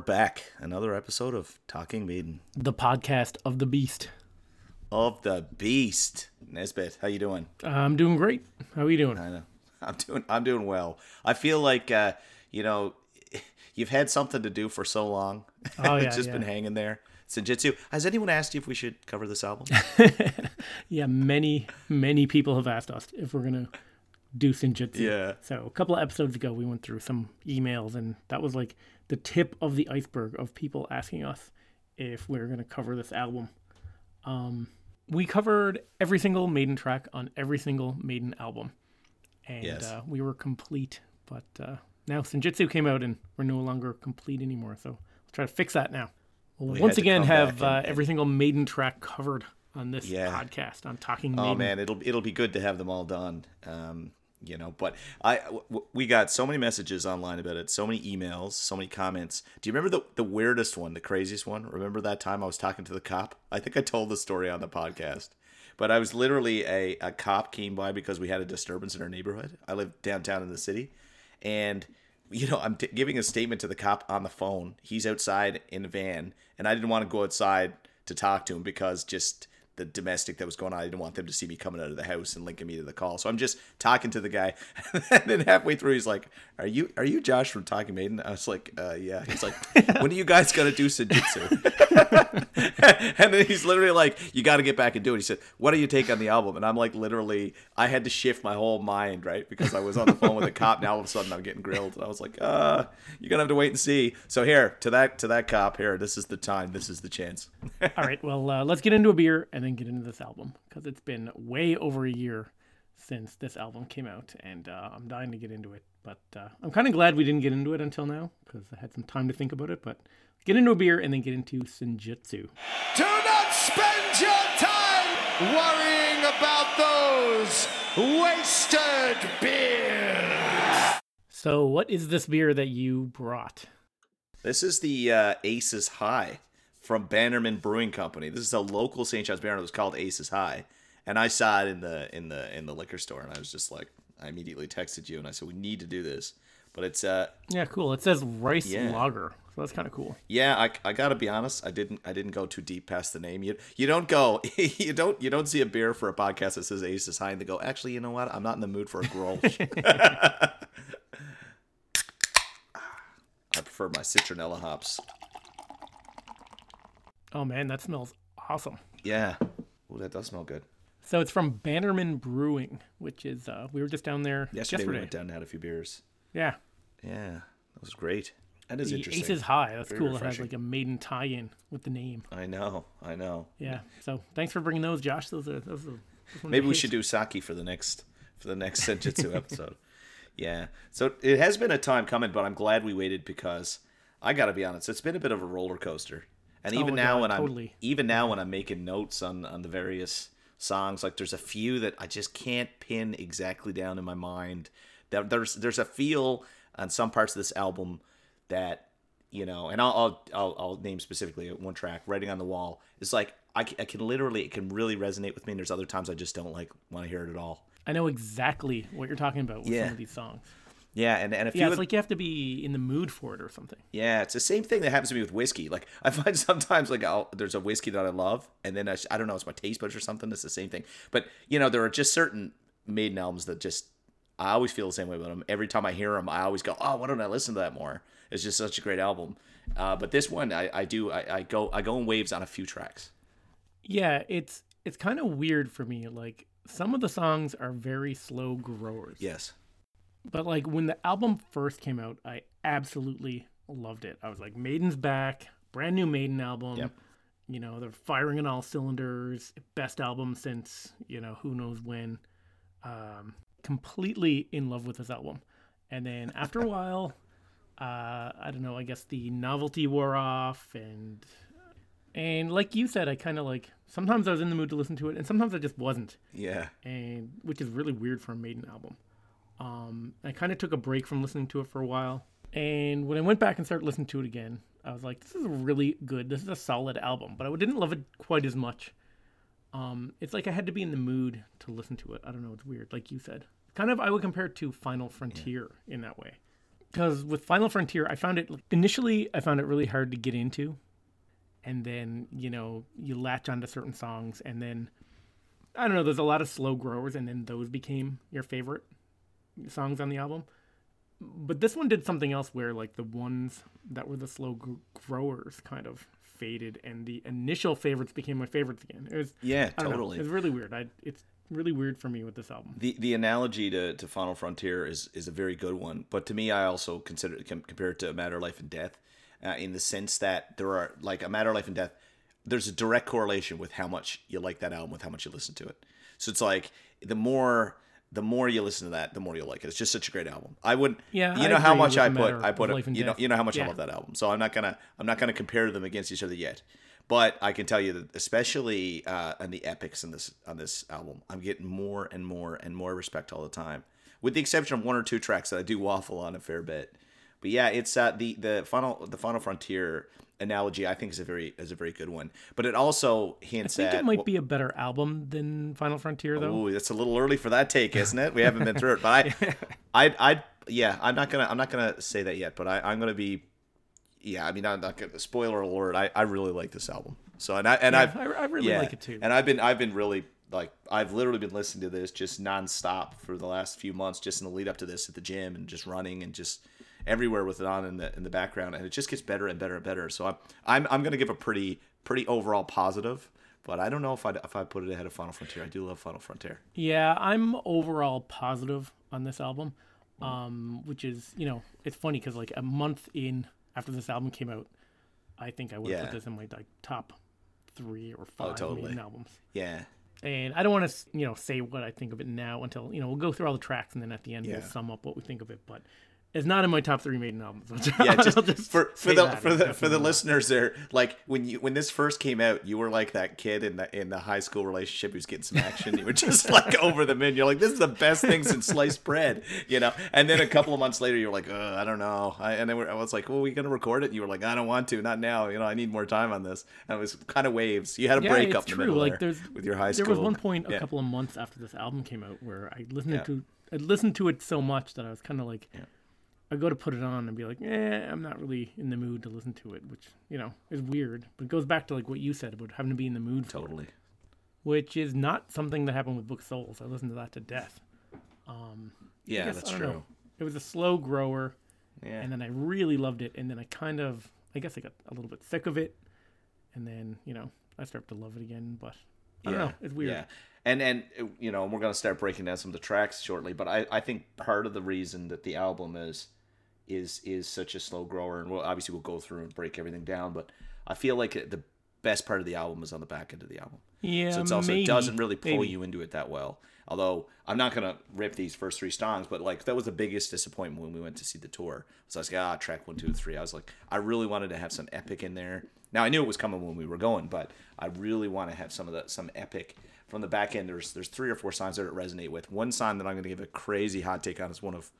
back. Another episode of Talking Maiden the podcast of the beast. of the Beast. Nesbit, how you doing? I'm doing great. How are you doing? I know. I'm doing. I'm doing well. I feel like uh, you know, you've had something to do for so long. Oh, yeah, it's just been hanging there. Senjutsu. Has anyone asked you if we should cover this album? Yeah, many, many people have asked us if we're gonna do Senjutsu. Yeah. So a couple of episodes ago, we went through some emails, and that was like the tip of the iceberg of people asking us if we are gonna cover this album. Um, we covered every single Maiden track on every single Maiden album, and Yes. uh, we were complete. But uh, now Senjutsu came out, and we're no longer complete anymore. So we'll try to fix that now. We'll We once again have uh, and- and- every single Maiden track covered on this Yeah. podcast on Talking Maiden. Oh man, it'll it'll be good to have them all done. Um, you know, but I w- we got so many messages online about it, so many emails, so many comments. Do you remember the the weirdest one, the craziest one? Remember that time I was talking to the cop? I think I told the story on the podcast. But I was literally a, a cop came by because we had a disturbance in our neighborhood. I live downtown in the city, and you know I'm t- giving a statement to the cop on the phone. He's outside in a van, and I didn't want to go outside to talk to him because just the domestic that was going on. I didn't want them to see me coming out of the house and linking me to the call. So I'm just talking to the guy, and then halfway through, he's like, "Are you are you Josh from Talking Maiden?" I was like, uh, "Yeah." He's like, "When are you guys gonna do Senjutsu?" and then he's literally like, "You got to get back and do it." He said, "What do you take on the album?" And I'm like, literally, I had to shift my whole mind, right, because I was on the phone with a cop. Now all of a sudden, I'm getting grilled, and I was like, "Uh, you're gonna have to wait and see." So here, to that to that cop, here, this is the time, this is the chance. All right, well, uh, let's get into a beer and then get into this album because it's been way over a year since this album came out, and uh, I'm dying to get into it. But uh, I'm kind of glad we didn't get into it until now because I had some time to think about it. But get into a beer and then get into Senjutsu. Do not spend your time worrying about those wasted beers. So, what is this beer that you brought? This is the uh, Aces High from Bannerman Brewing Company. This is a local St. John's beer. and It was called Aces High, and I saw it in the in the in the liquor store, and I was just like, I immediately texted you, and I said, we need to do this. But it's uh Yeah, cool. It says rice Yeah. lager, so that's kind of cool. yeah, I, I gotta be honest, I didn't I didn't go too deep past the name. You you don't go you don't you don't see a beer for a podcast that says Aces High and they go, actually, you know what? I'm not in the mood for a Grolsch. I prefer my citronella hops. Oh man, that smells awesome. Yeah. Ooh, that does smell good. So it's from Bannerman Brewing, which is uh, we were just down there Yesterday, yesterday. we went down and had a few beers. Yeah, Yeah, that was great. That is the interesting. Aces High. That's Very cool. It has like a maiden tie-in with the name. I know, I know. Yeah. So thanks for bringing those, Josh. Those are those are. those Maybe we should do sake for the next for the next Senjutsu episode. Yeah. So it has been a time coming, but I'm glad we waited because I got to be honest, it's been a bit of a roller coaster. And oh even Oh, now God, when totally. I'm even now when I'm making notes on on the various songs, like there's a few that I just can't pin exactly down in my mind. That there's there's a feel on some parts of this album that you know, and I'll I'll I'll, I'll name specifically one track, "Writing on the Wall." It's like I, I can literally it can really resonate with me. And there's other times I just don't like want to hear it at all. I know exactly what you're talking about with Yeah. some of these songs. Yeah, and and if Yeah, you it's like you have to be in the mood for it or something. yeah, it's the same thing that happens to me with whiskey. Like I find sometimes like I'll, there's a whiskey that I love, and then I, I don't know, it's my taste buds or something. It's the same thing. But you know, there are just certain Maiden albums that just I always feel the same way about them. Every time I hear them, I always go, oh, why don't I listen to that more? It's just such a great album. Uh, but this one, I, I do I, I go I go in waves on a few tracks. Yeah, it's it's kind of weird for me. Like some of the songs are very slow growers. Yes. But like when the album first came out, I absolutely loved it. I was like, Maiden's back, brand new Maiden album. Yep. You know, they're firing on all cylinders. Best album since, you know, who knows when. Um, completely in love with this album. And then after a while, uh, I don't know, I guess the novelty wore off and and like you said, I kind of like sometimes I was in the mood to listen to it and sometimes I just wasn't Yeah. and which is really weird for a Maiden album. Um, I kind of took a break from listening to it for a while, and when I went back and started listening to it again, I was like, "This is really good. This is a solid album." But I didn't love it quite as much. Um, it's like I had to be in the mood to listen to it. I don't know. It's weird, like you said. Kind of, I would compare it to Final Frontier in that way. because with Final Frontier, I found it initially I found it really hard to get into, and then you know you latch onto certain songs, and then I don't know. There's a lot of slow growers, and then those became your favorite songs on the album. But this one did something else where like the ones that were the slow gr- growers kind of faded, and the initial favorites became my favorites again. It was Yeah, totally. It's really weird. I it's really weird for me with this album. The the analogy to, to Final Frontier is is a very good one, but to me, I also consider it com- compare it to A Matter of Life and Death, uh, in the sense that there are like A Matter of Life and Death. There's a direct correlation with how much you like that album with how much you listen to it. So it's like the more the more you listen to that, the more you'll like it. It's just such a great album. I would, Yeah, you know how much I put, I put, it, you know, you know how much I love that album. So I'm not gonna, I'm not gonna compare them against each other yet. But I can tell you that, especially uh, on the epics in this on this album, I'm getting more and more and more respect all the time, with the exception of one or two tracks that I do waffle on a fair bit. But yeah, it's uh, the the final the final frontier analogy. I think is a very is a very good one. But it also hints I think at it might be a better album than Final Frontier though. Ooh, that's a little early for that take, isn't it? We haven't been through it, but I, I, I, yeah, I'm not gonna, I'm not gonna say that yet, but I, I'm gonna be, yeah, I mean, I'm not gonna spoiler alert. I, I really like this album. So and I and Yeah, I've, I- I really like it too. And I've been, I've been really like, I've literally been listening to this just nonstop for the last few months, just in the lead up to this at the gym and just running and just everywhere with it on in the in the background, and it just gets better and better and better. So I'm, I'm, I'm gonna give a pretty, pretty overall positive. But I don't know if I if I put it ahead of Final Frontier. I do love Final Frontier. Yeah, I'm overall positive on this album, um, which is you know it's funny because like a month in after this album came out, I think I would Yeah. put this in my like top three or five totally. main albums. Yeah. And I don't want to you know say what I think of it now until you know we'll go through all the tracks and then at the end Yeah. we'll sum up what we think of it. But it's not in my top three maiden albums. yeah, just, I'll for for the for the for the not. listeners there, like when you when this first came out, you were like that kid in the in the high school relationship who's getting some action. You were just like over the moon. You're like, this is the best thing since sliced bread, you know. And then a couple of months later, you're like, uh, I don't know. I, and then I was like, well, we gonna record it? And you were like, I don't want to, not now. You know, I need more time on this. And it was kind of waves. You had a yeah, break up in the true. middle Like there there's with your high school. There was one point a Yeah. couple of months after this album came out where I listened Yeah. to I listened to it so much that I was kind of like, I go to put it on and be like, eh, I'm not really in the mood to listen to it, which you know is weird, but it goes back to like what you said about having to be in the mood for it, Totally. which is not something that happened with Book Souls. I listened to that to death. Um, Yeah, guess- that's true. know. It was a slow grower, Yeah. and then I really loved it, and then I kind of, I guess I got a little bit sick of it, and then you know I started to love it again, but I don't know, it's weird. Yeah, and and you know we're gonna start breaking down some of the tracks shortly, but I I think part of the reason that the album is is is such a slow grower, and we'll obviously we'll go through and break everything down, but I feel like the best part of the album is on the back end of the album. Yeah, So it's also maybe, it doesn't really pull maybe. you into it that well. Although I'm not gonna rip these first three songs, but like that was the biggest disappointment when we went to see the tour. So I was like, ah, track one, two, three. I was like, I really wanted to have some epic in there. Now I knew it was coming when we were going, but I really want to have some of that some epic from the back end. There's there's three or four songs that it resonate with. One song that I'm gonna give a crazy hot take on is one of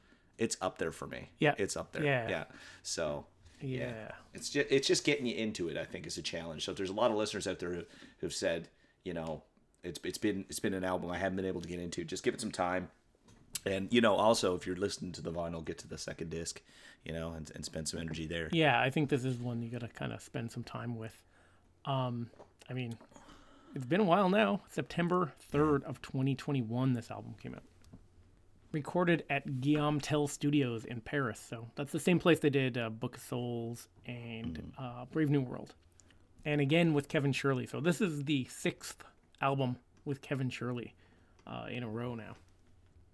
it's up there for me. Yeah. It's up there. Yeah. Yeah. So Yeah. it's just it's just getting you into it. I think is a challenge. So there's a lot of listeners out there who, who've said, you know, it's it's been it's been an album I haven't been able to get into. Just give it some time. And you know, also if you're listening to the vinyl, get to the second disc, you know, and, and spend some energy there. Yeah, I think this is one you got to kind of spend some time with. Um, I mean, it's been a while now. September 3rd of 2021 this album came out. Recorded at Guillaume Tell Studios in Paris. So that's the same place they did uh, Book of Souls and uh, Brave New World. And again with Kevin Shirley. So this is the sixth album with Kevin Shirley uh, in a row now.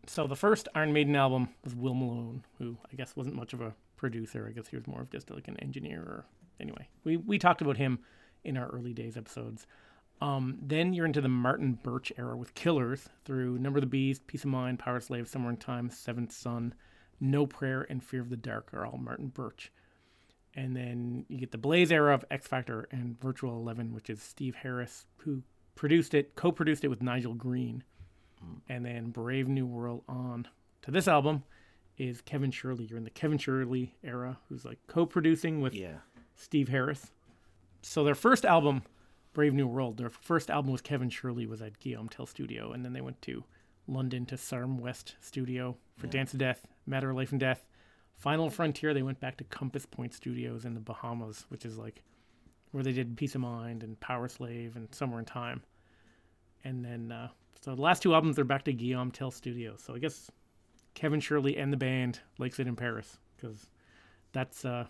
So the first Iron Maiden album was Will Malone, who I guess wasn't much of a producer. I guess he was more of just like an engineer. Or anyway, we we talked about him in our early days episodes. Um, then you're into the Martin Birch era with Killers through Number of the Beast, Piece of Mind, Powerslave, Somewhere in Time, Seventh Son, No Prayer, and Fear of the Dark are all Martin Birch. And then you get the Blaze era of X Factor and Virtual Eleven, which is Steve Harris, who produced it, co-produced it with Nigel Green and then Brave New World on to this album is Kevin Shirley. You're in the Kevin Shirley era, who's like co-producing with Yeah. Steve Harris. So their first album, Brave New World, their first album with Kevin Shirley was at Guillaume Tell Studio, and then they went to London to Sarm West Studio for Dance of Death, Matter of Life and Death, Final Frontier, they went back to Compass Point Studios in the Bahamas, which is like where they did Piece of Mind and Powerslave and Somewhere in Time. And then, uh, so the last two albums they're back to Guillaume Tell Studios. So I guess Kevin Shirley and the band likes it in Paris because that's uh,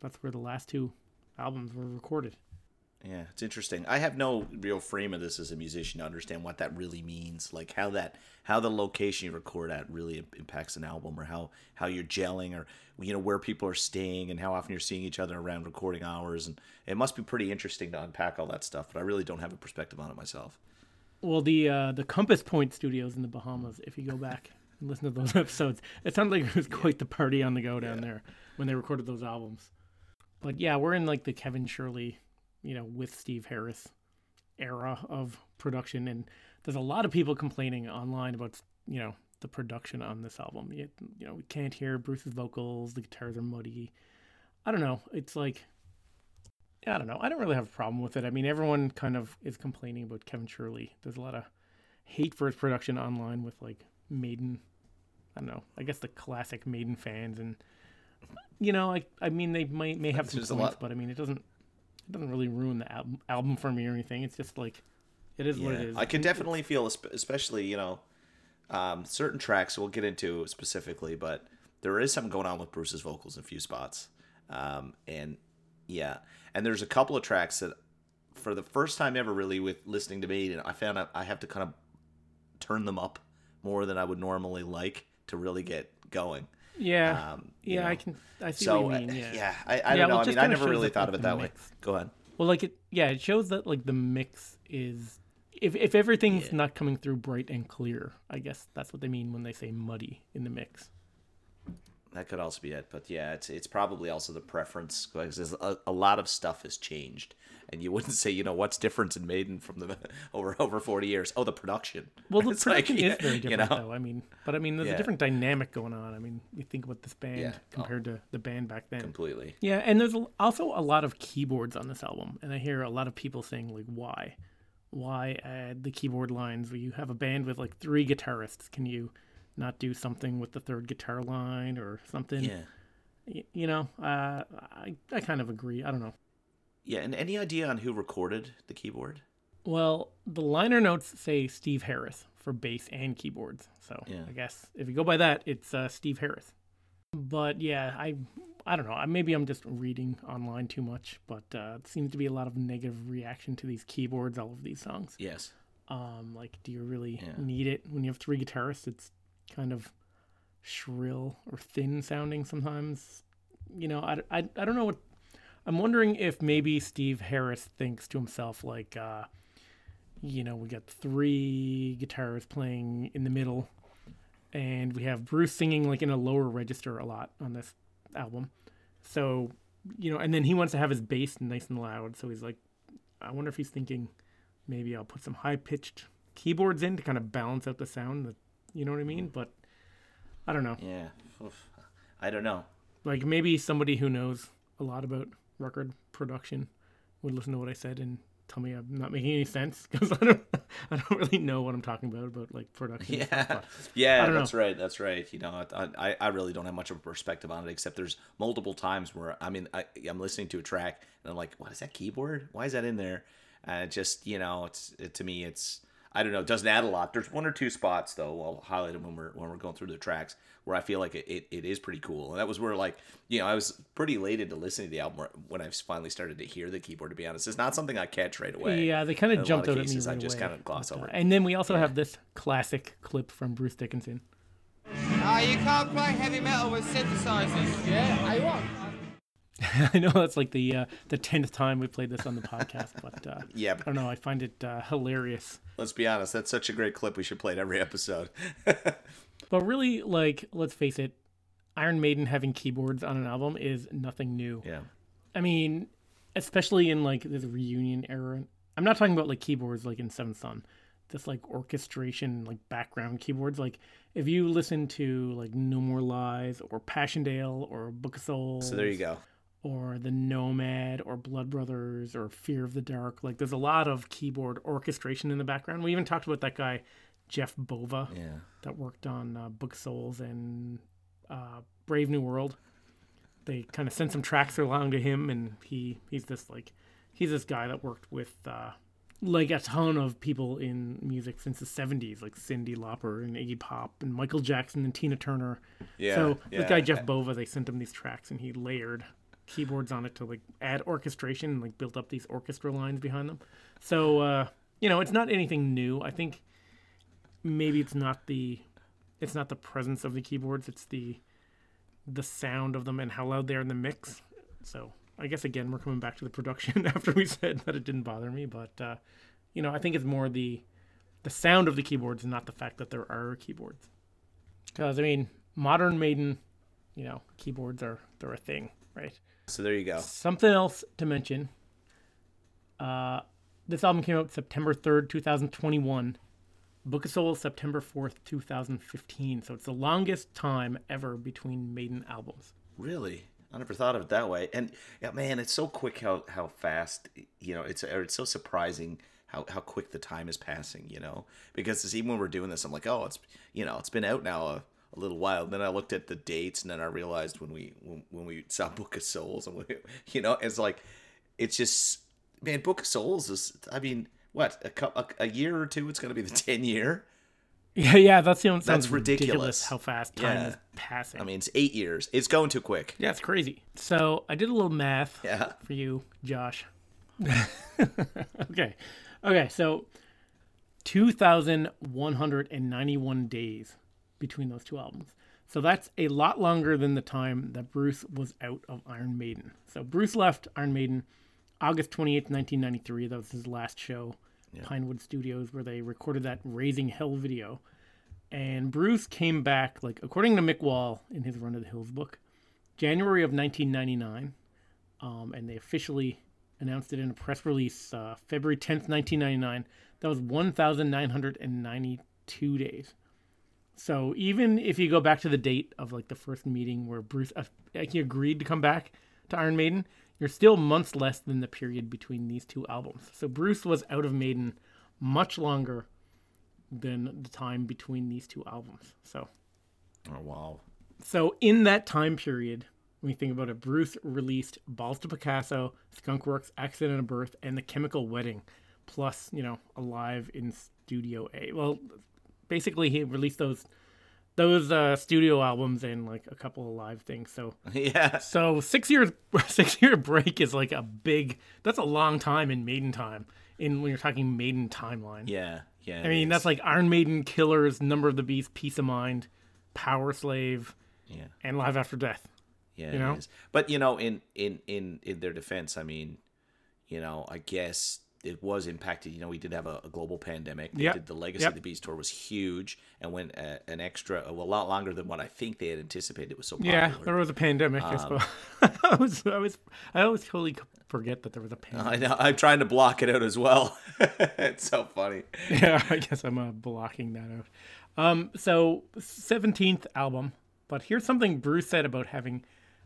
that's where the last two albums were recorded. Yeah, it's interesting. I have no real frame of this as a musician to understand what that really means, like how that how the location you record at really impacts an album, or how how you're gelling, or you know where people are staying, and how often you're seeing each other around recording hours, and it must be pretty interesting to unpack all that stuff. But I really don't have a perspective on it myself. Well, the uh, the Compass Point Studios in the Bahamas. If you go back and listen to those episodes, it sounded like it was quite the party on the go down yeah. there when they recorded those albums. But yeah, we're in like the Kevin Shirley you know, with Steve Harris era of production. And there's a lot of people complaining online about, you know, the production on this album. You, you know, we can't hear Bruce's vocals, the guitars are muddy. I don't know. It's like, I don't know. I don't really have a problem with it. I mean, everyone kind of is complaining about Kevin Shirley. There's a lot of hate for his production online with like Maiden. I don't know. I guess the classic Maiden fans and you know, I I mean they might may have some points, but I mean it doesn't it doesn't really ruin the album, album for me or anything. It's just like it is yeah. what it is. I can definitely feel, especially you know, um, certain tracks we'll get into specifically, but there is something going on with Bruce's vocals in a few spots, um, and yeah, and there's a couple of tracks that, for the first time ever, really with listening to Maiden, I found out I have to kind of turn them up more than I would normally like to really get going. Yeah, um, yeah, know. I can. I see so, what you mean. Yeah, yeah. I, I yeah, don't know. I mean, I never really thought of it that mix. way. Go ahead. Well, like it, yeah, it shows that like the mix is if if everything's yeah. not coming through bright and clear. I guess that's what they mean when they say muddy in the mix. That could also be it, but yeah, it's it's probably also the preference because a, a lot of stuff has changed and you wouldn't say, you know, what's different in Maiden from the over over forty years? Oh, the production. Well, the it's production like, is very different, you know? though. I mean, but I mean, there's yeah. a different dynamic going on. I mean, you think about this band yeah. Oh. compared oh, to the band back then. Completely. Yeah, and there's also a lot of keyboards on this album, and I hear a lot of people saying like, why, why add the keyboard lines where you have a band with like three guitarists? Can you not do something with the third guitar line or something? Yeah. You know, uh, I I kind of agree. I don't know. Yeah, and any idea on who recorded the keyboard? Well, the liner notes say Steve Harris for bass and keyboards. So yeah. I guess if you go by that, it's uh, Steve Harris. But yeah, I I don't know. Maybe I'm just reading online too much, but uh, it seems to be a lot of negative reaction to these keyboards, all of these songs. Yes. Um, like, do you really yeah. need it when you have three guitarists? It's kind of shrill or thin sounding sometimes. You know, I, I, I don't know what I'm wondering if maybe Steve Harris thinks to himself, like, uh, you know, we got three guitars playing in the middle, and we have Bruce singing like in a lower register a lot on this album. So, you know, and then he wants to have his bass nice and loud. So he's like, I wonder if he's thinking maybe I'll put some high pitched keyboards in to kind of balance out the sound. You know what I mean? But I don't know. Yeah, Oof. I don't know. Like maybe somebody who knows a lot about record production would listen to what I said and tell me I'm not making any sense because I don't I don't really know what I'm talking about about like production. Yeah, yeah, that's know. right, that's right. You know, I, I really don't have much of a perspective on it except there's multiple times where I mean I I'm listening to a track and I'm like, what is that keyboard? Why is that in there? And just you know, it's it, to me it's I don't know, it doesn't add a lot. There's one or two spots though. I'll highlight them when we're when we're going through the tracks where I feel like it, it, it is pretty cool. And that was where like you know I was pretty elated to listen to the album when I finally started to hear the keyboard. To be honest, it's not something I catch right away. Yeah, they kind of jumped out cases, at me. Right I just kind of gloss over. And then we also yeah. have this classic clip from Bruce Dickinson. Ah, uh, you can't play heavy metal with synthesizers. Yeah, I want. I know that's like the uh, the tenth time we played this on the podcast, but uh, yeah, I don't know. I find it uh, hilarious. Let's be honest, that's such a great clip. We should play it every episode. but really, like, let's face it, Iron Maiden having keyboards on an album is nothing new. Yeah, I mean, especially in like the reunion era. I'm not talking about like keyboards like in Seventh Son, this like orchestration, like background keyboards. Like if you listen to like No More Lies or Passchendaele or Book of Souls. So there you go or the Nomad or Blood Brothers or Fear of the Dark. Like there's a lot of keyboard orchestration in the background. We even talked about that guy Jeff Bova yeah. that worked on uh, Book Souls and uh, Brave New World. They kind of sent some tracks along to him, and he he's this like he's this guy that worked with uh, like a ton of people in music since the '70s, like Cyndi Lauper and Iggy Pop and Michael Jackson and Tina Turner. Yeah, So yeah. this guy Jeff Bova, they sent him these tracks, and he layered keyboards on it to like add orchestration and like built up these orchestra lines behind them. So uh, you know, it's not anything new. I think maybe it's not the it's not the presence of the keyboards, it's the the sound of them and how loud they're in the mix. So I guess again we're coming back to the production after we said that it didn't bother me, but uh, you know, I think it's more the the sound of the keyboards and not the fact that there are keyboards. Because I mean, modern Maiden, you know, keyboards are they're a thing, right? So there you go. Something else to mention. Uh, this album came out September third, two thousand twenty-one. Book of Souls, September fourth, two thousand fifteen. So it's the longest time ever between Maiden albums. Really, I never thought of it that way. And yeah, man, it's so quick how how fast you know. It's or it's so surprising how how quick the time is passing. You know, because it's, even when we're doing this, I'm like, oh, it's you know, it's been out now a, a little while. And then I looked at the dates, and then I realized when we when, when we saw Book of Souls, and we, you know, it's like it's just man, Book of Souls is. I mean, what a a, a year or two? It's going to be the ten year. Yeah, yeah, that's the sounds That's ridiculous. How fast time Yeah. is passing. I mean, it's eight years. It's going too quick. yeah, it's crazy. So I did a little math. Yeah. for you, Josh. okay. Okay, so 2,191 days between those two albums. So that's a lot longer than the time that Bruce was out of Iron Maiden. So Bruce left Iron Maiden August 28th, 1993. That was his last show, Pinewood Studios, where they recorded that Raising Hell video. And Bruce came back, like, according to Mick Wall in his Run to the Hills book, January of 1999 um, and they officially announced it in a press release uh, February 10th, 1999. That was 1,992 days. So even if you go back to the date of like the first meeting where Bruce uh, he agreed to come back to Iron Maiden, you're still months less than the period between these two albums. So Bruce was out of Maiden much longer than the time between these two albums. So Oh wow. so in that time period, when you think about it, Bruce released Balls to Picasso, Skunkworks, Accident of Birth, and The Chemical Wedding, plus you know Alive in Studio A. Well, basically he released those those uh, studio albums and like a couple of live things. So Yeah. so six years six year break is like a big. That's a long time in Maiden time. In when you're talking Maiden timeline. Yeah. Yeah. I mean that's like Iron Maiden, Killers, Number of the Beast, Piece of Mind, Powerslave, yeah. and Live After Death. Yeah, you know? But you know, in in in in their defense, I mean, you know, I guess it was impacted. You know, we did have a, a global pandemic. They Yep. did the Legacy Yep. of the Beast tour was huge and went uh, an extra, well, a lot longer than what I think they had anticipated. It was so popular. Yeah, there was a pandemic. I suppose. I was, I was, I always totally forget that there was a pandemic. I know. I'm trying to block it out as well. it's so funny. yeah, I guess I'm uh, blocking that out. Um, so 17th album, but here's something Bruce said about having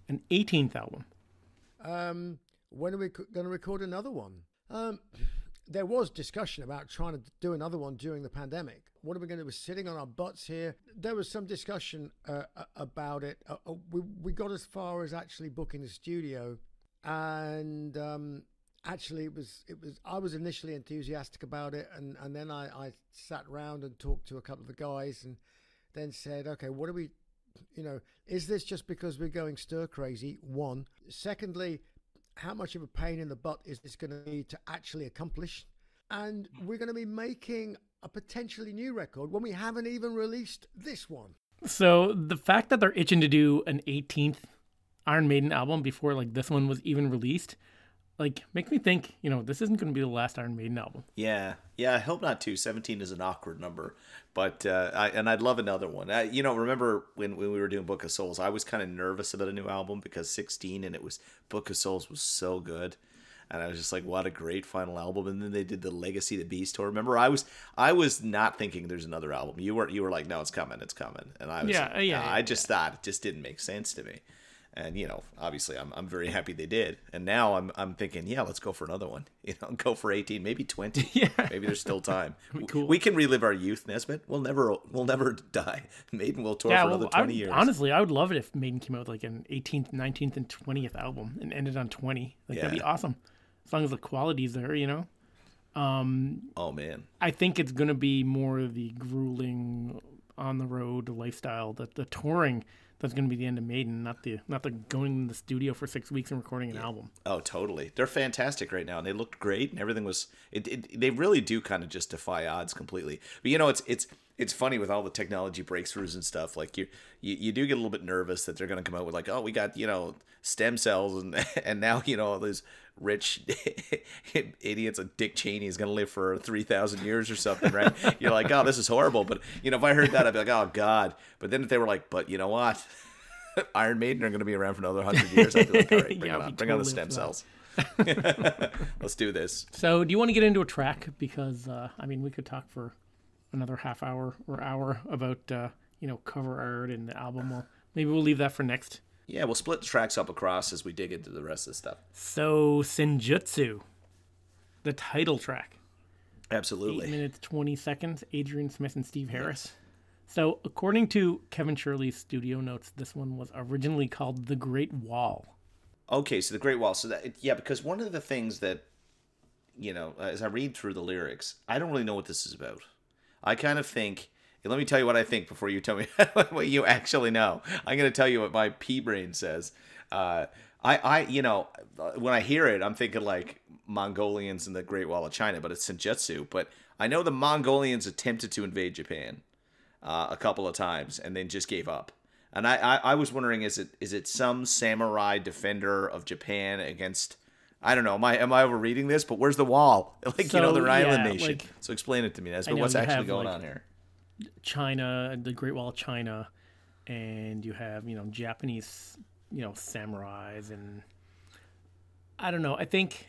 an 18th album. Um, when are we going to record another one? Um, there was discussion about trying to do another one during the pandemic. What are we going to? We're sitting on our butts here. There was some discussion uh, about it. Uh, uh, we, we got as far as actually booking the studio, and um, actually it was it was I was initially enthusiastic about it, and and then I, I sat around and talked to a couple of the guys, and then said, okay, what are we you know, is this just because we're going stir crazy? One. Secondly, how much of a pain in the butt is this going to be to actually accomplish? And we're going to be making a potentially new record when we haven't even released this one. So the fact that they're itching to do an 18th Iron Maiden album before like this one was even released, like make me think, you know, this isn't going to be the last Iron Maiden album. Yeah, yeah. I hope not too. Seventeen is an awkward number, but uh, I, and I'd love another one. I, you know, remember when, when we were doing Book of Souls? I was kind of nervous about a new album because sixteen and it was Book of Souls was so good, and I was just like, what a great final album. And then they did the Legacy of the Beast tour. Remember, I was I was not thinking there's another album. You were you were like, no, it's coming, it's coming, and I was Yeah, like, yeah, "Nah, yeah, I just thought it just didn't make sense to me. And you know, obviously, I'm I'm very happy they did. And now I'm I'm thinking, yeah, let's go for another one. You know, go for 18, maybe 20. Yeah. maybe there's still time. cool. We can relive our youth, Nesbitt. We'll never we'll never die. Maiden will tour Yeah, for well, another 20 would- years. honestly, I would love it if Maiden came out with like an 18th, 19th, and 20th album and ended on 20. Like that'd be awesome, as long as the quality's there, you know. um oh man. I think it's gonna be more of the grueling on the road lifestyle, that the touring that's gonna be the end of Maiden, not the not the going in the studio for six weeks and recording an album. Oh, totally. They're fantastic right now, and they looked great, and everything was. It, it they really do kind of just defy odds completely. But you know, it's it's it's funny with all the technology breakthroughs and stuff. Like you you, you do get a little bit nervous that they're going to come out with like, oh, we got you know stem cells, and and now you know all these rich idiots like Dick Cheney is going to live for three thousand years or something, right? You're like, oh, this is horrible. But you know, if I heard that, I'd be like, oh God. But then if they were like, but you know what? Iron Maiden are going to be around for another hundred years. I'd be like, all right, bring Yeah, on, bring on the stem cells. Let's do this. So, do you want to get into a track? Because uh, I mean, we could talk for another half hour or hour about uh, you know cover art and the album. Well, maybe we'll leave that for next. Yeah, we'll split the tracks up across as we dig into the rest of the stuff. So, Senjutsu, the title track, Absolutely. eight minutes twenty seconds. Adrian Smith and Steve Harris. So, according to Kevin Shirley's studio notes, this one was originally called "The Great Wall." Okay, so the Great Wall. So that yeah, because one of the things that you know, as I read through the lyrics, I don't really know what this is about. I kind of think. Let me tell you what I think before you tell me what you actually know. I'm going to tell you what my pea brain says. Uh, I, I, you know, when I hear it, I'm thinking like Mongolians and the Great Wall of China, but it's Senjutsu. But I know the Mongolians attempted to invade Japan uh, a couple of times and then just gave up. And I, I, I was wondering, is it is it some samurai defender of Japan against? I don't know. Am I am I overreading this? But where's the wall? Like you know, So, the island nation. like- so explain it to me, Nesbitt. What's actually have, going like, on here? China, the Great Wall of China, and you have you know Japanese you know samurais and I don't know. I think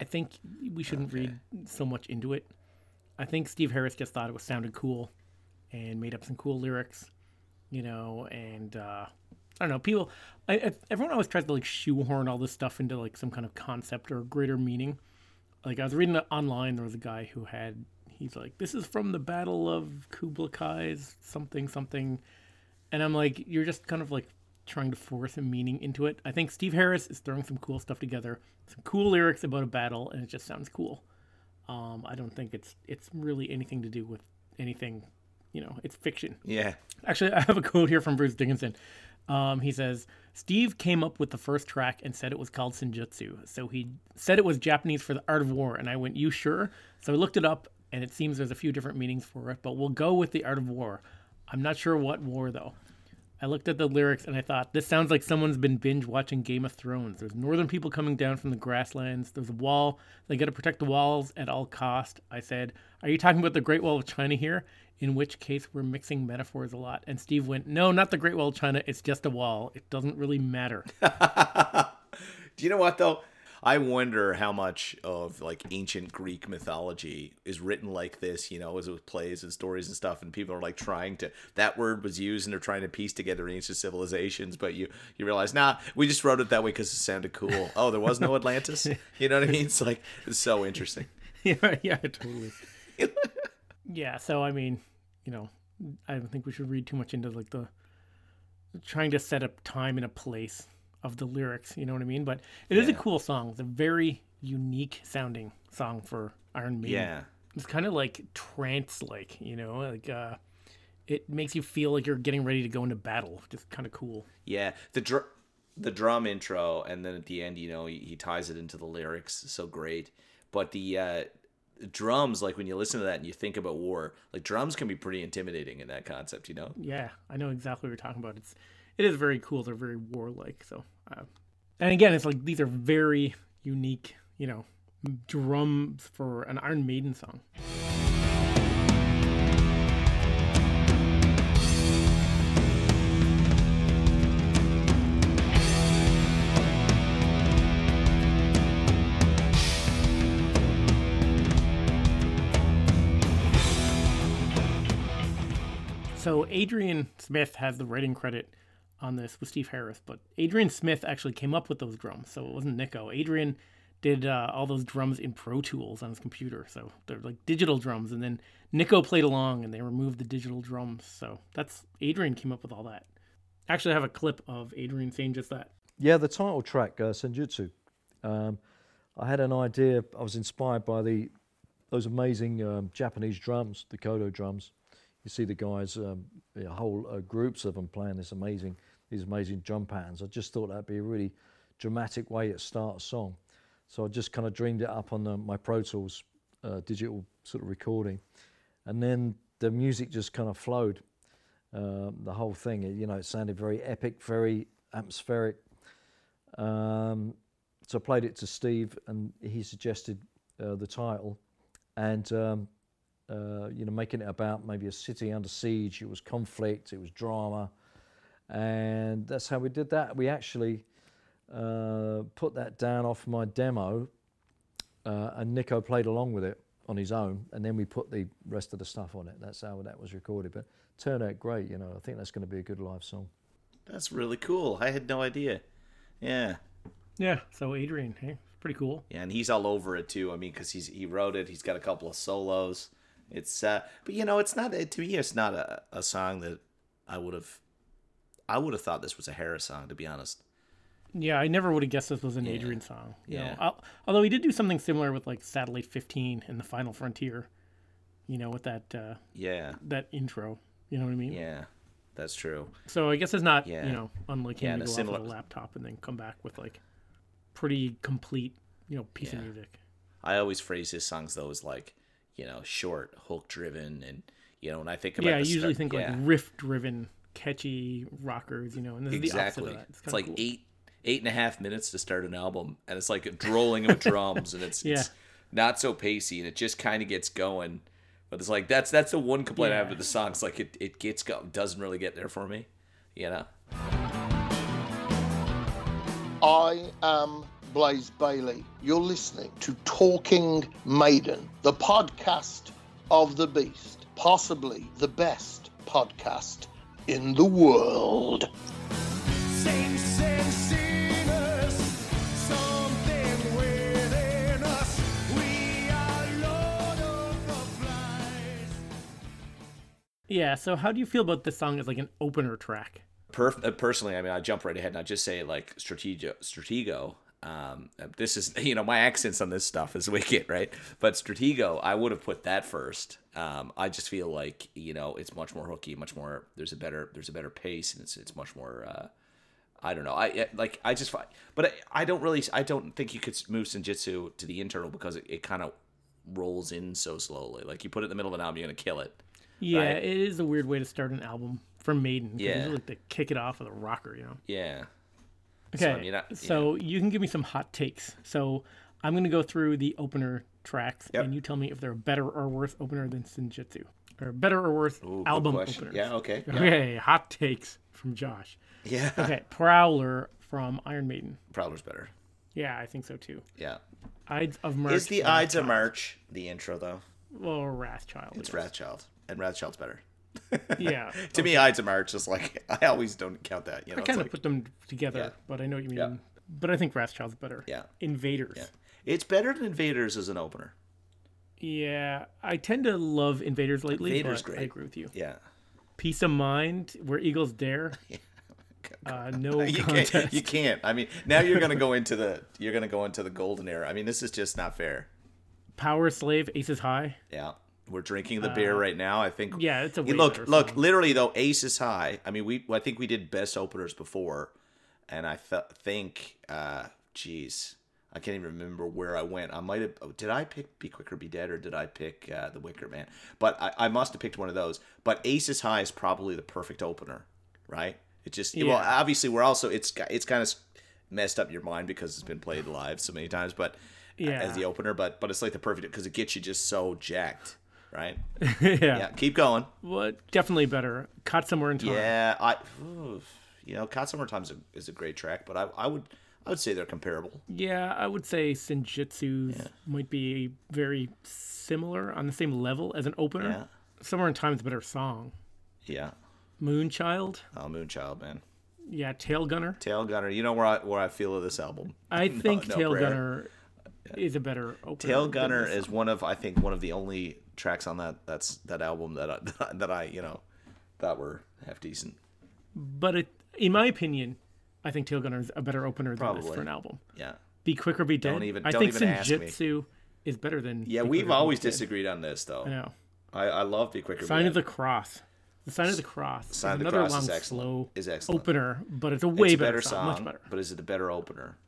I think we shouldn't read so much into it. I think Steve Harris just thought it was sounded cool and made up some cool lyrics, you know, and uh, I don't know. People, I, I, everyone always tries to like shoehorn all this stuff into like some kind of concept or greater meaning. Like I was reading online, there was a guy who had he's like, "This is from the Battle of Kubla Kai's something something," and I'm like, "You're just kind of like trying to force a meaning into it." I think Steve Harris is throwing some cool stuff together, some cool lyrics about a battle, and it just sounds cool. Um, I don't think it's it's really anything to do with anything, you know. It's fiction. Yeah. Actually, I have a quote here from Bruce Dickinson. Um, he says, Steve came up with the first track and said it was called Senjutsu. So he said it was Japanese for the art of war. And I went, You sure? So I looked it up, and it seems there's a few different meanings for it, but we'll go with the art of war. I'm not sure what war, though. I looked at the lyrics and I thought, this sounds like someone's been binge watching Game of Thrones. There's northern people coming down from the grasslands. There's a wall. They got to protect the walls at all cost. I said, Are you talking about the Great Wall of China here? In which case, we're mixing metaphors a lot. And Steve went, No, not the Great Wall of China. It's just a wall. It doesn't really matter. Do you know what though? I wonder how much of like ancient Greek mythology is written like this, you know, as with plays and stories and stuff, and people are like trying to that word was used and they're trying to piece together ancient civilizations, but you you realize, nah, we just wrote it that way because it sounded cool. Oh, there was no Atlantis. You know what I mean? It's like it's so interesting. yeah, yeah, totally. yeah, so I mean, you know, I don't think we should read too much into like the trying to set up time and a place of the lyrics, you know what I mean? But it is a cool song. It's a very unique sounding song for Iron Maiden. Yeah. It's kind of like trance like, you know, like uh it makes you feel like you're getting ready to go into battle. Just kind of cool. Yeah, the dr- the drum intro, and then at the end, you know, he, he ties it into the lyrics. So great. But the uh, drums, like when you listen to that and you think about war, like drums can be pretty intimidating in that concept. You know. Yeah, I know exactly what you're talking about. It's it is very cool. They're very warlike. So, uh, and again, it's like these are very unique, you know, drums for an Iron Maiden song. So Adrian Smith has the writing credit on this with Steve Harris, but Adrian Smith actually came up with those drums, so it wasn't Nicko. Adrian did uh, all those drums in Pro Tools on his computer, so they're like digital drums, and then Nicko played along and they removed the digital drums. So that's Adrian came up with all that. Actually, I have a clip of Adrian saying just that. Yeah, the title track, uh, Senjutsu. Um, I had an idea. I was inspired by the those amazing um, Japanese drums, the Kodo drums. You see the guys, um, you know, whole uh, groups of them playing this amazing, these amazing drum patterns. I just thought that'd be a really dramatic way to start a song. So I just kind of dreamed it up on the, my Pro Tools uh, digital sort of recording, and then the music just kind of flowed. Uh, the whole thing, it- you know, it sounded very epic, very atmospheric. Um, so I played it to Steve, and he suggested uh, the title, and um, uh, you know, making it about maybe a city under siege. It was conflict, it was drama, and that's how we did that. We actually uh, put that down off my demo, uh, and Nicko played along with it on his own, and then we put the rest of the stuff on it. That's how that was recorded, but turned out great. You know, I think that's going to be a good live song. That's really cool. I had no idea. Yeah. Yeah, so Adrian, hey, pretty cool. Yeah, and he's all over it too. I mean, because he's he wrote it. He's got a couple of solos. It's uh, but you know, it's not to me. It's not a, a song that I would have. I would have thought this was a Harris song, to be honest. Yeah, I never would have guessed this was an Yeah. Adrian song. you know. Yeah. Al- although he did do something similar with like Satellite 15 and the Final Frontier, you know, with that uh, Yeah, that intro. You know what I mean? yeah, that's true. So I guess it's not, Yeah. you know, unlike him and to go off similar- with a laptop and then come back with like pretty complete, you know, piece Yeah. of music. I always phrase his songs though as like, you know, short, hook driven, and you know, when I think about Yeah, I usually start- think yeah, like riff driven, catchy rockers, you know, and this is the opposite of that. It's, It's, kinda like cool. eight eight and a half minutes to start an album, and it's like a drolling of drums, and it's, Yeah. it's not so pacey, and it just kind of gets going. But it's like that's that's the one complaint I have with the song. It's like it, it gets go doesn't really get there for me, you know. I am Blaze Bayley. You're listening to Talking Maiden, the podcast of the Beast, possibly the best podcast in the world. Saints and sinners, something within us. We are Lord of the Flies. Yeah, so how do you feel about this song as like an opener track? Perf- uh, personally, I mean, I jump right ahead and I just say like Stratego. Stratego. Um, this is you know my accents on this stuff is wicked, right? But Stratego, I would have put that first. Um, I just feel like you know it's much more hooky, much more. There's a better there's a better pace, and it's it's much more. Uh, I don't know. I like I just but I, I don't really I don't think you could move Senjutsu to the internal because it, it kind of rolls in so slowly. Like you put it in the middle of an album, you're gonna kill it. Yeah, Right. it is a weird way to start an album from Maiden. Yeah. Usually like to kick it off with a rocker, you know. Yeah. Okay, I mean, I- so you can give me some hot takes. So I'm going to go through the opener tracks, Yep. and you tell me if they're a better or worse opener than Senjutsu, or better or worse Ooh, album openers. Yeah. Okay. Yeah. Okay, hot takes from Josh. Yeah. Okay, Prowler from Iron Maiden. Prowler's better. Yeah, I think so too. Yeah. Ides of March. Is the. Ides of March the intro though? Well, Wrathchild. It's. Wrathchild, and Wrathchild's better. Yeah. To me, Ides of March is like I always don't count that. You know, I kind of like, put them together, Yeah. but I know what you mean. Yeah. But I think Wrathchild's better. Yeah. Invaders. yeah. It's better than Invaders as an opener. Yeah, I tend to love Invaders lately, Invaders but I agree with you. Yeah. Piece of Mind, where Eagles dare. Uh, no You contest. can't. You can't. I mean, now you're gonna go into the you're gonna go into the golden era. I mean, this is just not fair. Powerslave, Aces High. Yeah. We're drinking the beer right now. I think. Uh, yeah, it's a Yeah, look. Look. Literally though, Aces High. I mean, we. I think we did best openers before, and I th- think. uh Jeez, I can't even remember where I went. I might have. oh, Did I pick Be Quick or Be Dead, or did I pick uh, The Wicker Man? But I, I must have picked one of those. But Aces High is probably the perfect opener, right? It just. Well, obviously, we're also. It's it's kind of messed up your mind because it's been played live so many times, but. Yeah. As the opener, but but it's like the perfect because it gets you just so jacked, right? yeah. Yeah, keep going. Well, definitely better. Caught somewhere in time. Yeah, I, you know, Caught Summer Times is a great track, but I, I would, I would say they're comparable. Yeah, I would say Senjutsu's might be very similar on the same level as an opener. Yeah. Somewhere in Time is a better song. Yeah. Moonchild. Oh, Moonchild, man. Yeah, Tail Gunner. Tail Gunner. You know where I where I feel of this album. I No- think no Tail prayer. Gunner is a better opener. Tail Gunner is one of I think one of the only tracks on that that's that album that I, that I you know thought were half decent. But it, in my opinion, I think Tail Gunner is a better opener than this for an album. Yeah. Be Quick or Be Dead. Don't even- I don't think even. Senjutsu is better than. Yeah, Be we've Be always disagreed on this though. I know. I, I love Be Quicker. Be Sign of the Cross. The Sign of the Cross. Sign of the Cross long, is excellent. slow Is excellent. opener, but it's a way it's a better, better song, much better. but is it a better opener?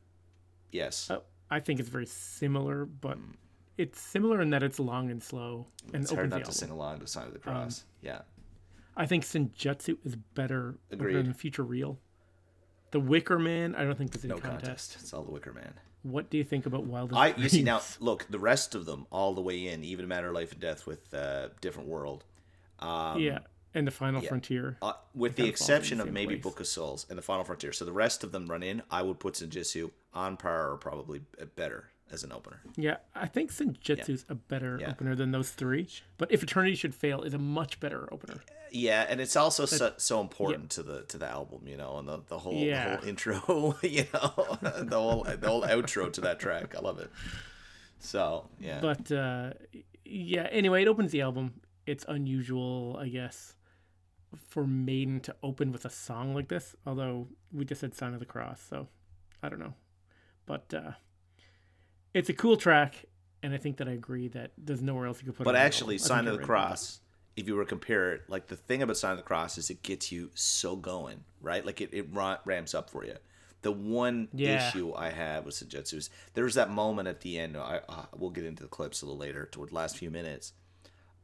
Yes. Uh, I think it's very similar, but it's similar in that it's long and slow and it's hard not to sing along to Sign of the Cross. yeah. I think Senjutsu is better Agreed. than Futureal. The Wicker Man, I don't think is in No contest. contest. It's all the Wicker Man. What do you think about Wild? I you see now look the rest of them all the way in even Matter of Life and Death with uh, Different World. Um, yeah, and the Final Frontier. Uh, with the of exception of maybe place. Book of Souls and the Final Frontier. So the rest of them run in. I would put Senjutsu on par or probably better as an opener. Yeah, I think Senjutsu's a better Yeah. opener than those three. But If Eternity Should Fail is a much better opener. Yeah, and it's also so, so important to the to the album, you know, and the, the whole Yeah. the whole intro, you know, the whole the whole outro to that track. I love it. So yeah, But uh, yeah, anyway, it opens the album. It's unusual, I guess, for Maiden to open with a song like this. Although we just said Sign of the Cross, so I don't know. But uh, it's a cool track, and I think that I agree that there's nowhere else you could put it. but actually, Sign of the Cross. If you were to compare it, like the thing about Sign of the Cross is it gets you so going, right? Like it, it ra- ramps up for you. The one Yeah. issue I have with Senjutsu is there's that moment at the end. I uh, we'll get into the clips a little later toward the last few minutes,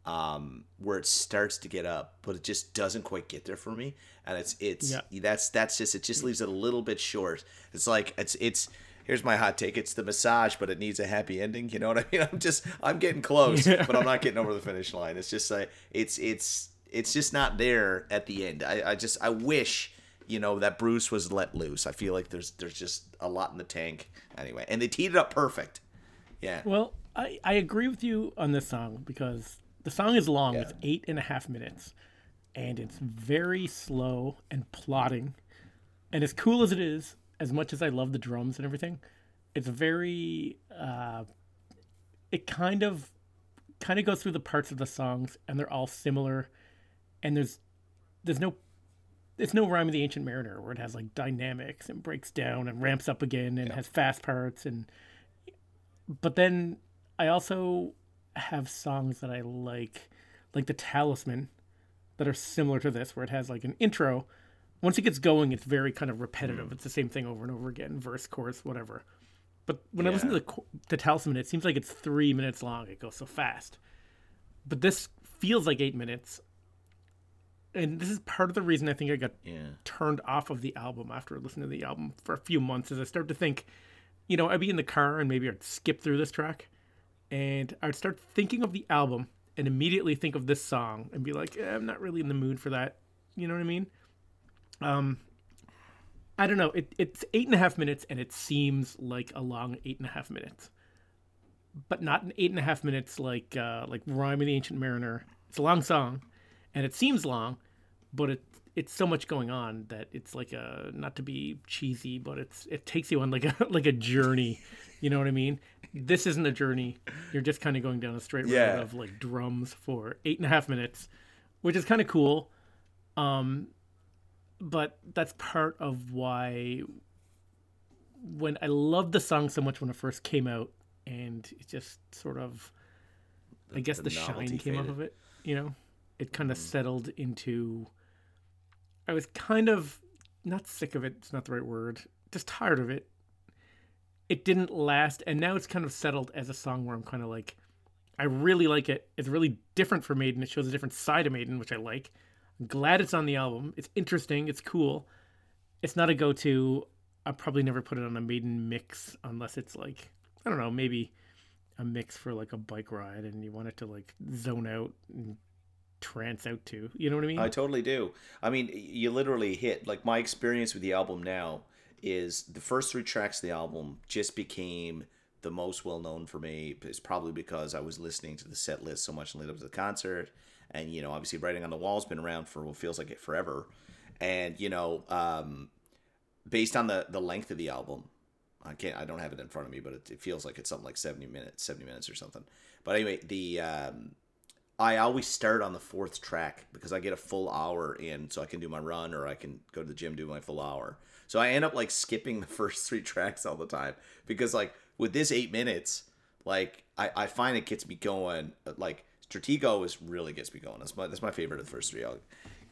um, where it starts to get up, but it just doesn't quite get there for me. And it's it's Yeah. that's that's just it just leaves it a little bit short. It's like it's it's here's my hot take. It's the massage, but it needs a happy ending. You know what I mean? I'm just I'm getting close, Yeah. but I'm not getting over the finish line. It's just like it's it's it's just not there at the end. I, I just I wish you know that Bruce was let loose. I feel like there's there's just a lot in the tank anyway, and they teed it up perfect. Yeah. Well, I, I agree with you on this song because the song is long. Yeah. It's eight and a half minutes. And it's very slow and plotting. And as cool as it is, as much as I love the drums and everything, it's very uh, it kind of kind of goes through the parts of the songs and they're all similar. And there's there's no it's no rhyme of the ancient mariner where it has like dynamics and breaks down and ramps up again and has fast parts and but then I also have songs that I like, like the Talisman, that are similar to this, where it has like an intro. Once it gets going, it's very kind of repetitive. It's the same thing over and over again, verse, chorus, whatever. But when I listen to the the Talisman, it seems like it's three minutes long. It goes so fast. But this feels like eight minutes. And this is part of the reason I think I got Yeah. turned off of the album after listening to the album for a few months as I start to think, you know, I'd be in the car and maybe I'd skip through this track and I'd start thinking of the album and immediately think of this song and be like, eh, I'm not really in the mood for that. You know what I mean? Um, I don't know. It, it's eight and a half minutes and it seems like a long eight and a half minutes, but not an eight and a half minutes like uh, like Rhyme of the Ancient Mariner. It's a long song, and it seems long, but it it's so much going on that it's like a not to be cheesy, but it's it takes you on like a like a journey. You know what I mean? This isn't a journey. You're just kind of going down a straight Yeah. road of like drums for eight and a half minutes, which is kind of cool. Um, but that's part of why when I loved the song so much when it first came out, and it just sort of, I guess the the, shine came off of it. You know, it kind of settled into. I was kind of not sick of it. It's not the right word. Just tired of it. It didn't last, and now it's kind of settled as a song where I'm kind of like, I really like it. It's really different for Maiden. It shows a different side of Maiden, which I like. I'm glad it's on the album. It's interesting. It's cool. It's not a go-to. I'll probably never put it on a Maiden mix unless it's like I don't know, maybe a mix for like a bike ride and you want it to like zone out and trance out to. You know what I mean? I totally do. I mean, you literally hit like my experience with the album now is the first three tracks of the album just became the most well known for me. It's probably because I was listening to the set list so much and lead up to the concert, and you know, obviously, writing on the wall's been around for what feels like it forever, and you know, um, based on the the length of the album. I can't. I don't have it in front of me, but it, it feels like it's something like seventy minutes, seventy minutes or something. But anyway, the um, I always start on the fourth track because I get a full hour in, so I can do my run or I can go to the gym do my full hour. So I end up like skipping the first three tracks all the time because like with this eight minutes, like I, I find it gets me going. Like Stratego is really gets me going. That's my that's my favorite of the first three. I'll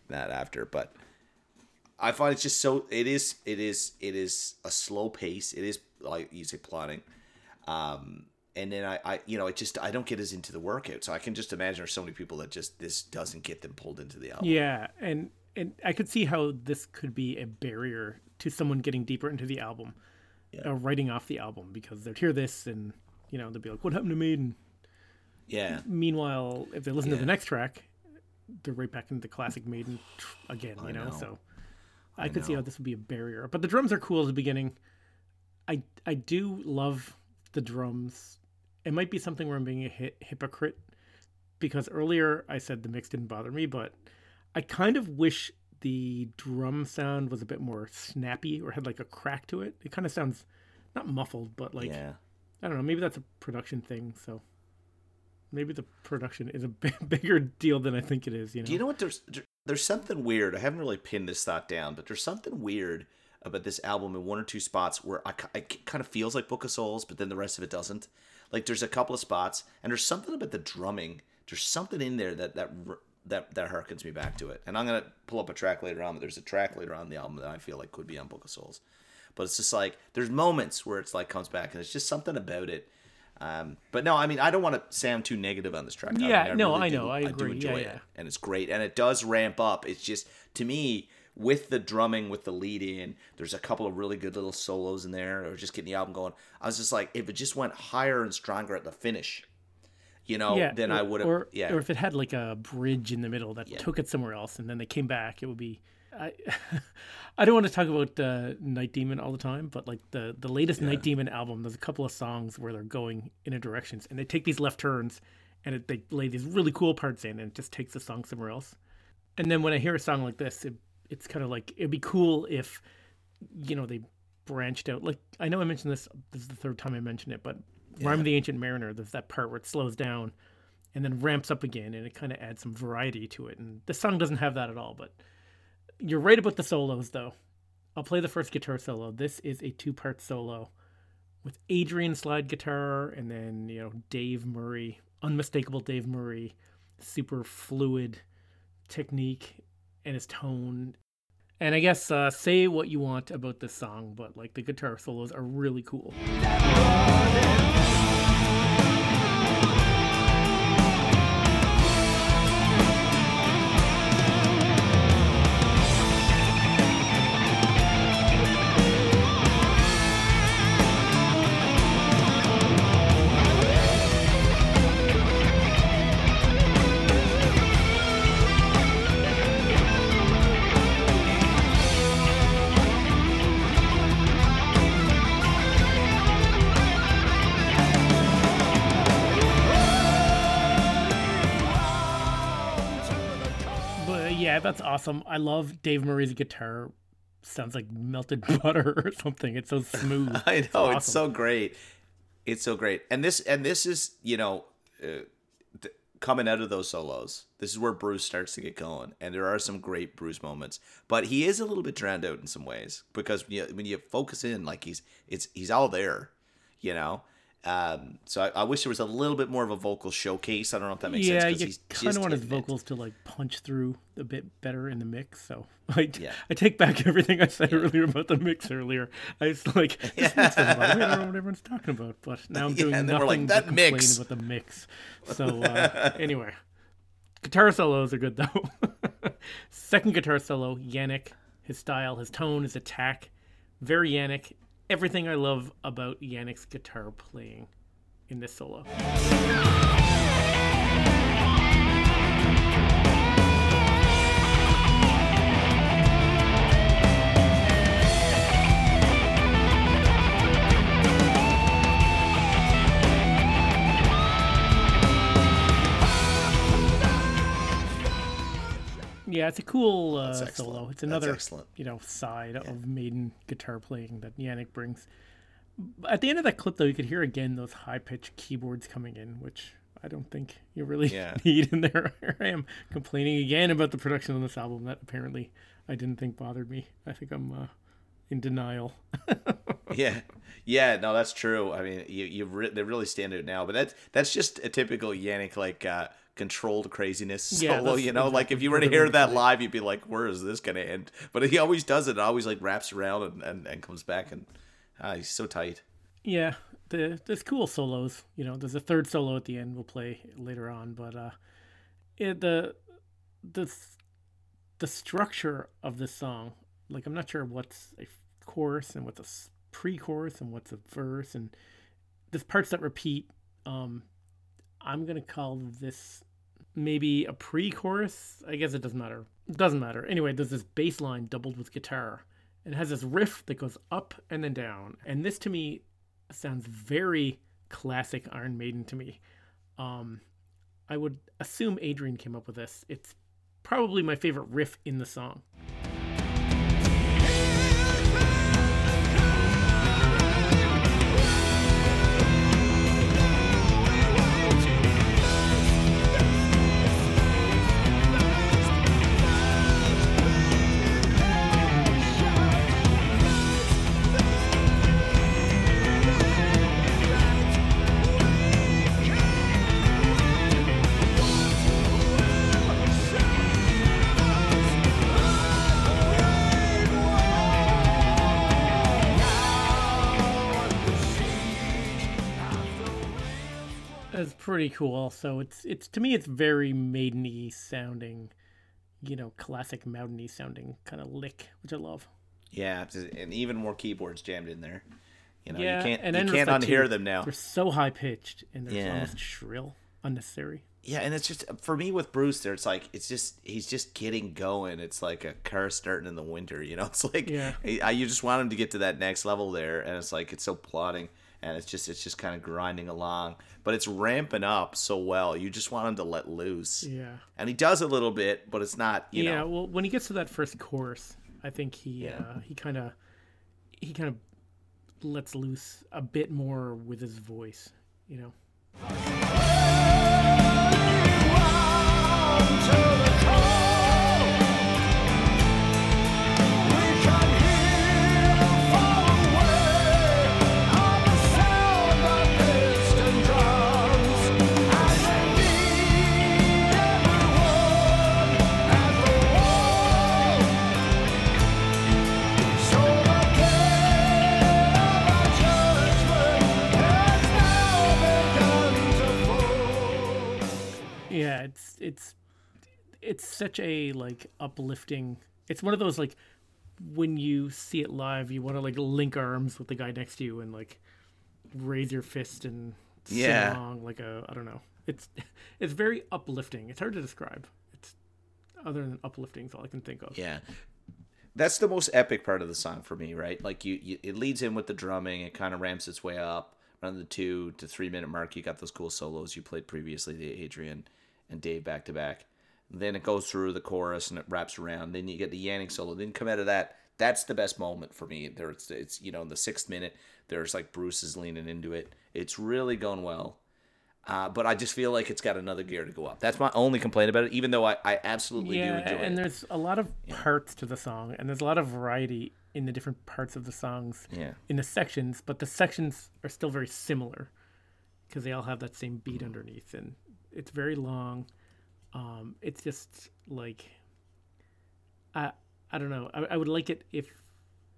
that after, but I find it's just so it is it is it is a slow pace. It is like you say plotting. Um and then I, I you know, it just I don't get as into the workout. So I can just imagine there's so many people that just this doesn't get them pulled into the album. Yeah, and and I could see how this could be a barrier to someone getting deeper into the album, or writing off the album because they'd hear this and you know they'd be like, "What happened to Maiden?" Yeah. Meanwhile, if they listen to the next track, they're right back into the classic Maiden again. You know, know. so I, could see how this would be a barrier. But the drums are cool at the beginning. I I do love the drums. It might be something where I'm being a hi- hypocrite because earlier I said the mix didn't bother me, but I kind of wish the drum sound was a bit more snappy or had like a crack to it. It kind of sounds not muffled, but like yeah. I don't know. Maybe that's a production thing. So maybe the production is a bigger deal than I think it is. You know. Do you know what? There's there's something weird. I haven't really pinned this thought down, but there's something weird about this album in one or two spots where I, it kind of feels like Book of Souls, but then the rest of it doesn't. Like there's a couple of spots, and there's something about the drumming. There's something in there that that that that harkens me back to it. And I'm gonna pull up a track later on. But there's a track later on in the album that I feel like could be on Book of Souls. But it's just like there's moments where it's like comes back, and it's just something about it. Um, but no, I mean I don't want to sound too negative on this track. I Yeah, mean, no, really I do- know, I do agree. Yeah, enjoy yeah. it, and it's great, and it does ramp up. It's just to me with the drumming, with the lead in. There's a couple of really good little solos in there, or just getting the album going. I was just like, if it just went higher and stronger at the finish, you know, yeah, then or, I would have. Yeah, or if it had like a bridge in the middle that took it somewhere else, and then they came back, it would be. I, I don't want to talk about uh, Night Demon all the time, but like the the latest Night Demon album, there's a couple of songs where they're going in a directions, and they take these left turns, and it, they lay these really cool parts in, and it just takes the song somewhere else. And then when I hear a song like this, it, it's kind of like it'd be cool if, you know, they branched out. Like I know I mentioned this. This is the third time I mentioned it, but Rhyme of the Ancient Mariner. There's that part where it slows down, and then ramps up again, and it kind of adds some variety to it. And the song doesn't have that at all. But you're right about the solos, though. I'll play the first guitar solo. This is a two-part solo with Adrian slide guitar, and then you know Dave Murray, unmistakable Dave Murray, super fluid technique and his tone. And I guess uh, say what you want about this song, but like the guitar solos are really cool. Yeah, that's awesome. I love Dave Murray's guitar. Sounds like melted butter or something. It's so smooth. I know it's, awesome. so great. It's so great, and this and this is you know uh, th- coming out of those solos. This is where Bruce starts to get going, and there are some great Bruce moments. But he is a little bit drowned out in some ways because when you, when you focus in, like he's it's he's all there, you know. Um, so I, I wish there was a little bit more of a vocal showcase. I don't know if that makes sense. yeah, sense. 'cause you kind of want his vocals to like punch through a bit better in the mix. So I, Yeah. I take back everything I said earlier about the mix earlier. I was like, this mix doesn't bother me. I don't know what everyone's talking about, but now I'm doing then nothing like, but "That complain mix." about the mix. So uh, anyway, guitar solos are good though. Second guitar solo, Yannick. His style, his tone, his attack, very Yannick. Everything I love about Yannick's guitar playing in this solo. Yeah, Yeah, it's a cool uh, solo. It's another you know side of Maiden guitar playing that Yannick brings. At the end of that clip, though, you could hear again those high pitched keyboards coming in, which I don't think you really Yeah. need in there. Here I am complaining again about the production on this album that apparently I didn't think bothered me. I think I'm uh, in denial. yeah, yeah, no, that's true. I mean, you you re- they really stand out now, but that's that's just a typical Yannick like uh, controlled craziness Yeah, solo. You know, like if you were to hear that live, you'd be like, "Where is this gonna end?" But he always does it. it always like wraps around and, and, and comes back, and ah, he's so tight. Yeah, the there's cool solos. You know, there's a third solo at the end we'll play later on, but uh, it, the the the structure of this song, like I'm not sure what's a chorus and what's a pre-chorus and what's a verse, and there's parts that repeat. Um, I'm gonna call this maybe a pre-chorus. I guess it doesn't matter. It doesn't matter. Anyway, there's this bass line doubled with guitar. It has this riff that goes up and then down, and this to me sounds very classic Iron Maiden to me. Um, I would assume Adrian came up with this. It's probably my favorite riff in the song. Pretty cool. So it's it's to me it's very maideny sounding, you know, classic mountainy sounding kind of lick, which I love. Yeah, and even more keyboards jammed in there. You know, yeah, you can't and you can't unhear too, them now. They're so high pitched and they're Yeah. almost shrill, unnecessary. Yeah, and it's just for me with Bruce. There, it's like it's just he's just getting going. It's like a car starting in the winter. You know, it's like Yeah. I, you just want him to get to that next level there, and it's like it's so plodding, and it's just it's just kind of grinding along, but it's ramping up so well. You just want him to let loose, Yeah. and he does a little bit, but it's not. You yeah, know, well, when he gets to that first course I think he Yeah. uh, he kind of he kind of lets loose a bit more with his voice, you know. Yeah, it's it's it's such a like uplifting. It's one of those like when you see it live, you want to like link arms with the guy next to you and like raise your fist and sing along like a I don't know. It's it's very uplifting. It's hard to describe. It's other than uplifting is all I can think of. Yeah. That's the most epic part of the song for me, right? Like you, you it leads in with the drumming, it kind of ramps its way up. Around the two to three minute mark, you got those cool solos you played previously, the Adrian and Dave back to back. Then it goes through the chorus and it wraps around. Then you get the Yannick solo. Then come out of that. That's the best moment for me. There, it's, it's you know in the sixth minute. There's like Bruce is leaning into it. It's really going well. Uh, but I just feel like it's got another gear to go up. That's my only complaint about it. Even though I, I absolutely do enjoy and it. And there's a lot of parts to the song, and there's a lot of variety in the different parts of the songs. Yeah. In the sections, but the sections are still very similar because they all have that same beat underneath, and it's very long. Um, it's just like I I don't know. I, I would like it if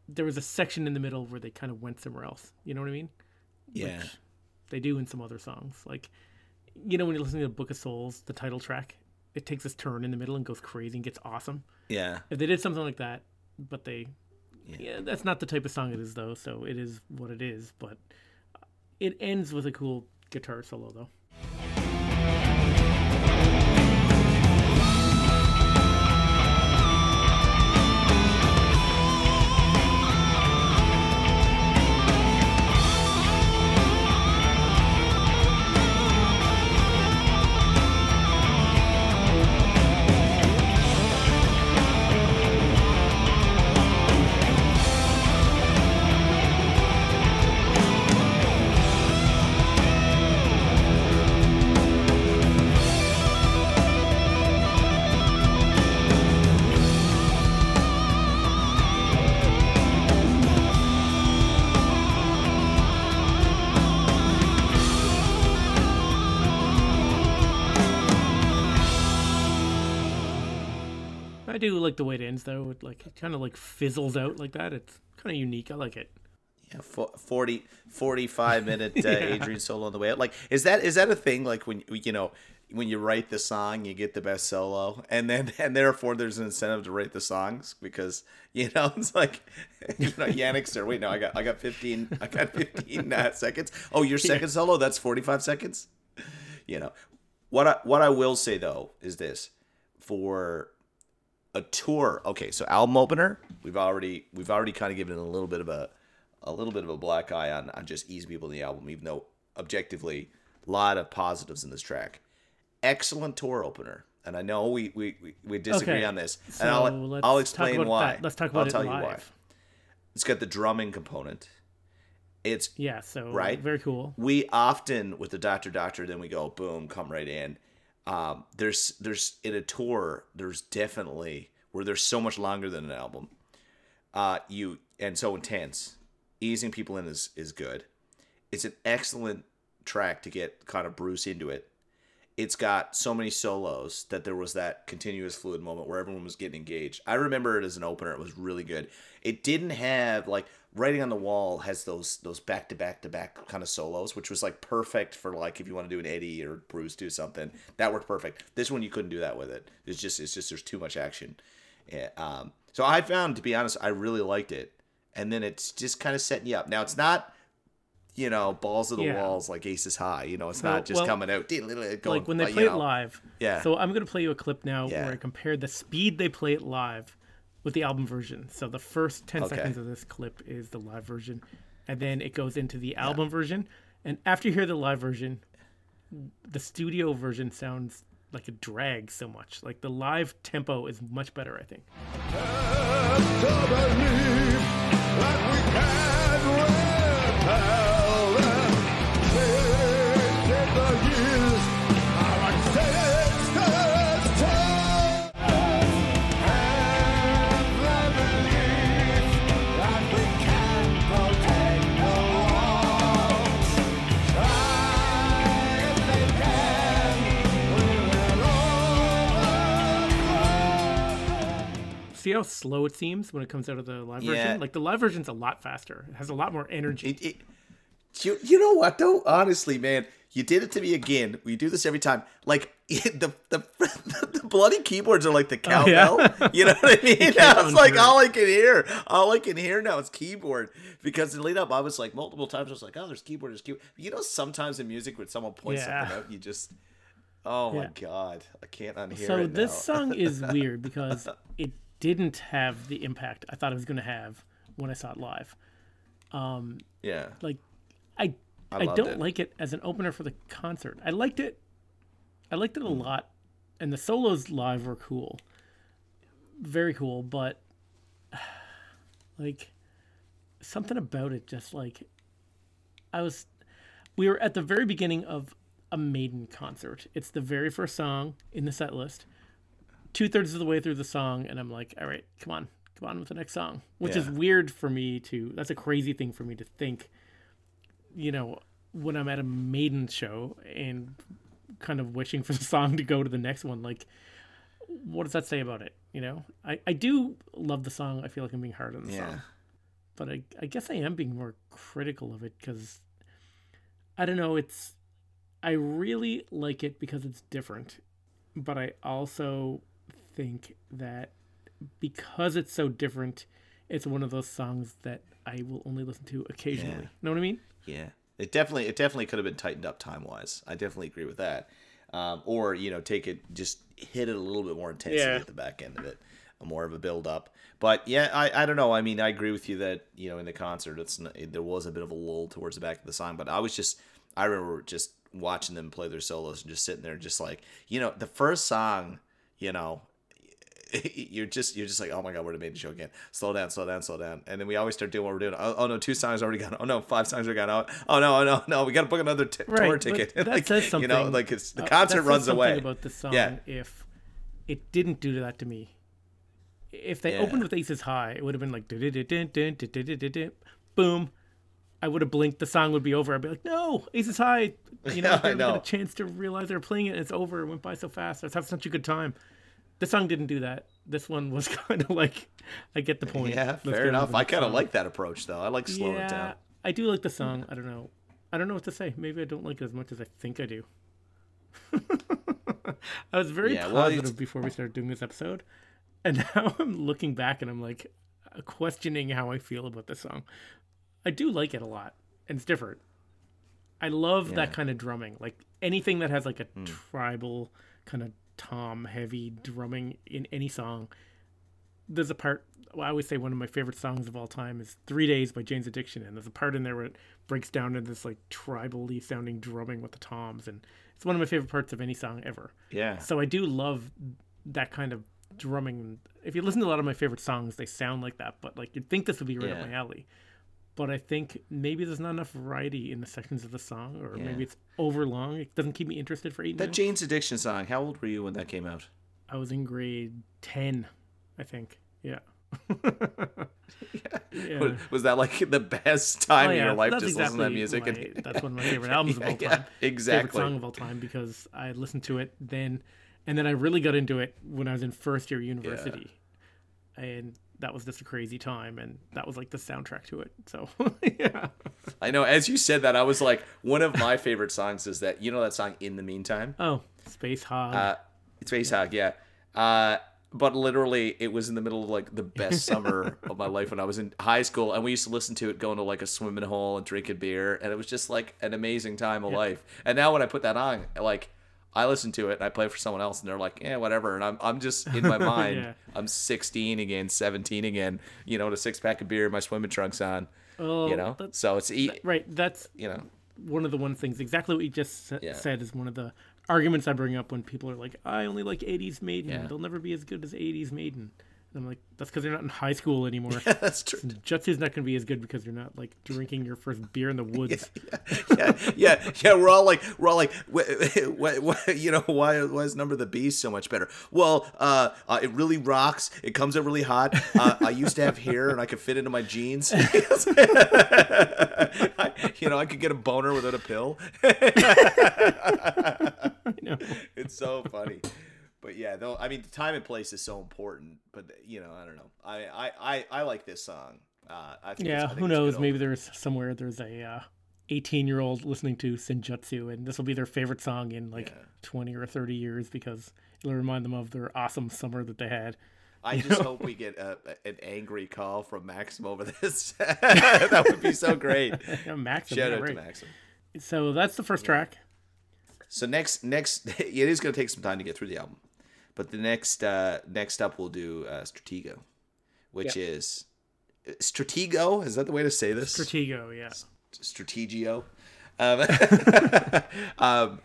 there was a section in the middle where they kind of went somewhere else. You know what I mean? Yeah. Which they do in some other songs. Like, you know, when you're listening to Book of Souls, the title track, it takes this turn in the middle and goes crazy and gets awesome. Yeah. If they did something like that, but they, yeah, that's not the type of song it is though. So it is what it is. But it ends with a cool guitar solo though. Like it kind of like fizzles out like that. It's kind of unique. I like it. Yeah, fo- 40, 45 minute uh, Adrian solo on the way out. Like, is that is that a thing? Like when you know when you write the song, you get the best solo, and then and therefore there's an incentive to write the songs because you know it's like you know Yannick's there. Wait, no, I got I got fifteen. I got fifteen uh, seconds. Oh, your second solo that's forty five seconds. You know what I what I will say though is this for a tour. Okay, so album opener, we've already we've already kind of given it a little bit of a a little bit of a black eye on on just easy people in the album, even though objectively a lot of positives in this track. Excellent tour opener. And I know we, we, we, we disagree Okay, on this. so and I'll, let's I'll explain why. that. Let's talk about I'll it tell you why. live. It's got the drumming component. It's Yeah. So Right. Very cool. we often with the doctor doctor then we go boom come right in um there's there's in a tour there's definitely where there's so much longer than an album. Uh you and so intense. Easing people in is is good. It's an excellent track to get kind of bruce into it. It's got so many solos that there was that continuous fluid moment where everyone was getting engaged. I remember it as an opener; it was really good. It didn't have like writing on the wall has those those back to back to back kind of solos, which was like perfect for like if you want to do an Eddie or Bruce do something that worked perfect. This one you couldn't do that with it. It's just it's just there's too much action. Yeah, um, so I found to be honest, I really liked it, and then it's just kind of setting you up. Now it's not. You know, balls of the Yeah. walls like aces high. You know, it's Well- not just well, coming out. Going, like when they uh, play it know. live. Yeah. So I'm gonna play you a clip now Yeah. where I compare the speed they play it live with the album version. So the first ten Okay. seconds of this clip is the live version, and then it goes into the album version. And after you hear the live version, the studio version sounds like a drag so much. Like the live tempo is much better, I think. See how slow it seems when it comes out of the live Yeah. version? Like the live version's a lot faster. It has a lot more energy. It, it, you, you know what though? Honestly, man, you did it to me again. We do this every time. Like the the, the, bloody keyboards are like the Oh, yeah. cowbell. You know what I mean? it's like all I can hear. All I can hear now is keyboard. Because in lead up, I was like multiple times. I was like, oh, there's keyboard, there's keyboard. You know, sometimes in music when someone points Yeah. something out, you just, oh my god, I can't unhear so this song is weird because it didn't have the impact I thought it was going to have when I saw it live. Um, yeah, Like I I, loved don't it. like it as an opener for the concert. I liked it. I liked it a lot and the solos live were cool. Very cool, but like something about it just like I was we were at the very beginning of a Maiden concert. It's the very first song in the set list. Two thirds of the way through the song, and I'm like, all right, come on, come on with the next song. Which is weird for me to that's a crazy thing for me to think, you know, when I'm at a Maiden show and kind of wishing for the song to go to the next one. Like, what does that say about it? You know, I, I do love the song. I feel like I'm being hard on the yeah. song but I, I guess I am being more critical of it because I don't know. It's I really like it because it's different, but I also think that because it's so different, it's one of those songs that I will only listen to occasionally. Yeah. Know what I mean? Yeah, it definitely it definitely could have been tightened up time wise. I definitely agree with that. Um, or you know, take it just hit it a little bit more intensity Yeah. at the back end of it, more of a build up. But yeah, I, I don't know. I mean, I agree with you that you know in the concert it's there was a bit of a lull towards the back of the song, but I was just I remember just watching them play their solos and just sitting there just like you know the first song, you know you're just you're just like oh my god we're to made the maiden show again slow down slow down slow down and then we always start doing what we're doing oh, oh no two songs already gone oh no five songs already gone out oh no oh no no we gotta book another t- Right, tour ticket that like, says something. you know like it's the uh, concert runs away about this song. yeah If it didn't do that to me, if they Yeah. opened with Aces High, it would have been like boom. I would have blinked. The song would be over. I'd be like, "No, Aces High." You know, Yeah, I barely got know. a chance to realize they were playing it. and It's over. It went by so fast. I was having such a good time. The song didn't do that, this one was kind of like, I get the point. Yeah, Let's fair enough. I kind of like that approach though. I like slowing yeah, it down. I do like the song. I don't know. I don't know what to say. Maybe I don't like it as much as I think I do. I was very Yeah, positive it's- before we started doing this episode, and now I'm looking back and I'm like questioning how I feel about this song. I do like it a lot, and it's different. I love that kind of drumming, like anything that has like a Hmm. tribal kind of tom heavy drumming in any song. There's a part well, I always say one of my favorite songs of all time is Three Days by Jane's Addiction, and there's a part in there where it breaks down into this like tribally sounding drumming with the toms, and it's one of my favorite parts of any song ever. Yeah. So I do love that kind of drumming. If you listen to a lot of my favorite songs, they sound like that, but like you'd think this would be right up my alley. But I think maybe there's not enough variety in the sections of the song, or Yeah. maybe it's over long. It doesn't keep me interested for eight That minutes. Jane's Addiction song. How old were you when that came out? I was in grade ten, I think. Yeah. yeah. Was, was that like the best time Oh, in your life that's just listening to that music? my- that's one of my favorite albums of all Yeah, time. exactly. Favorite song of all time because I listened to it then, and then I really got into it when I was in first year university, and that was just a crazy time, and that was like the soundtrack to it. So yeah, I know. As you said that, I was like, one of my favorite songs is that you know that song "In the Meantime." oh, Spacehog. Uh, it's Spacehog, yeah. Uh, but literally, it was in the middle of like the best summer of my life when I was in high school, and we used to listen to it going to like a swimming hole and drinking beer, and it was just like an amazing time of life. And now when I put that on, like. I listen to it and I play for someone else and they're like, yeah, whatever. And I'm, I'm just in my mind, Yeah. I'm 16 again, 17 again, you know, with a six pack of beer, my swimming trunks on, oh, you know? So it's, e- right. That's you know, one of the one things exactly what you just Yeah. said is one of the arguments I bring up when people are like, I only like 80s Maiden. Yeah. They'll never be as good as 80s Maiden. And I'm like, that's because they're not in high school anymore. that's true. Jutsu's not going to be as good because you're not like drinking your first beer in the woods. yeah, yeah, yeah. We're all like, we're all like, you know, why, why is Number the Beast so much better? Well, uh, uh, it really rocks. It comes out really hot. Uh, I used to have hair and I could fit into my jeans. I, you know, I could get a boner without a pill. You know. It's so funny. But yeah, though, I mean, the time and place is so important. But you know, I don't know. I, I, I, I like this song. Uh, I think Yeah, who it's a good knows? Maybe there's somewhere there's a uh, 18 year old listening to Senjutsu, and this will be their favorite song in like 20 or 30 years because it'll remind them of their awesome summer that they had. I just hope we get a, an angry call from Maxim over this. that would be so great. Yeah, Maxim, Shout yeah, out right. to Maxim. So that's the first track. So next, next, it is going to take some time to get through the album, but the next, uh, next up we'll do uh, Stratego, which is Stratego. Is that the way to say this? Stratego, yeah. Strategio. Um, um,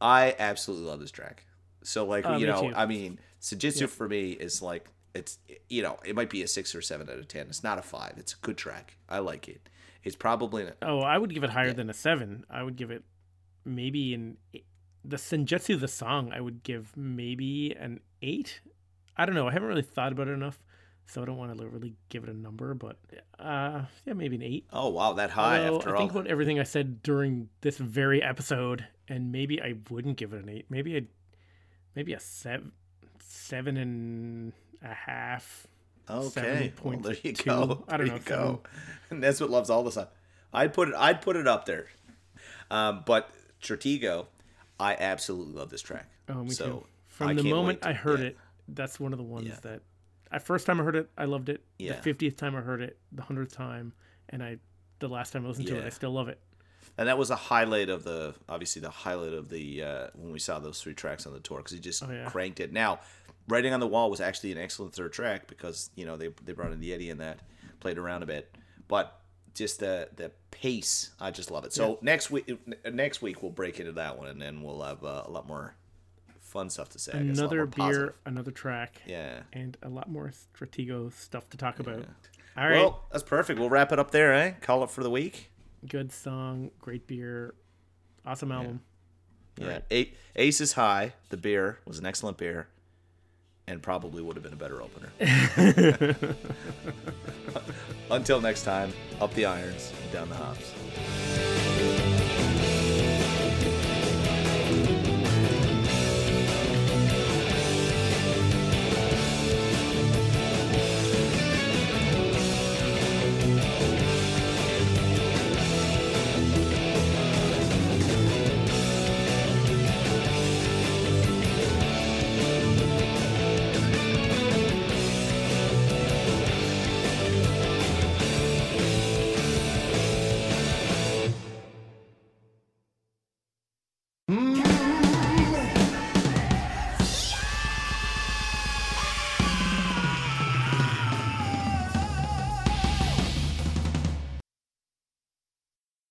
I absolutely love this track. So like Oh, you know, too. I mean, Senjutsu for me is like it's you know it might be a six or seven out of ten. It's not a five. It's a good track. I like it. It's probably an, Oh, I would give it higher than a seven. I would give it maybe an eight. The Senjutsu the song. I would give maybe an eight. I don't know. I haven't really thought about it enough, so I don't want to really give it a number. But uh, yeah, maybe an eight. oh wow that high Although after I think about everything I said during this very episode, and maybe I wouldn't give it an eight. Maybe a maybe a seven, seven and a half. Okay, well, there you go. I don't There know, you go. And that's what loves all the time. I'd put it. I'd put it up there. Um, but Stratego, I absolutely love this track. Oh, me so too. From I the moment to- I heard yeah. it, that's one of the ones Yeah. that. I first time I heard it, I loved it. Yeah. The fiftieth time I heard it, the hundredth time, and I, the last time I listened to it, I still love it. And that was a highlight of the obviously the highlight of the uh, when we saw those three tracks on the tour because he just Oh, yeah. cranked it. Now, writing on the wall was actually an excellent third track because you know they they brought in the Eddie and that played around a bit, but just the the pace, I just love it. So next week next week we'll break into that one and then we'll have uh, a lot more fun stuff to say. I guess, Another beer, positive. another track, Yeah. and a lot more Stratego stuff to talk about. All right, Well, that's perfect. We'll wrap it up there, eh? Call it for the week. good song, great beer, awesome album. Yeah. A- Aces High, the beer, was an excellent beer and probably would have been a better opener. Until next time, up the irons, down the hops.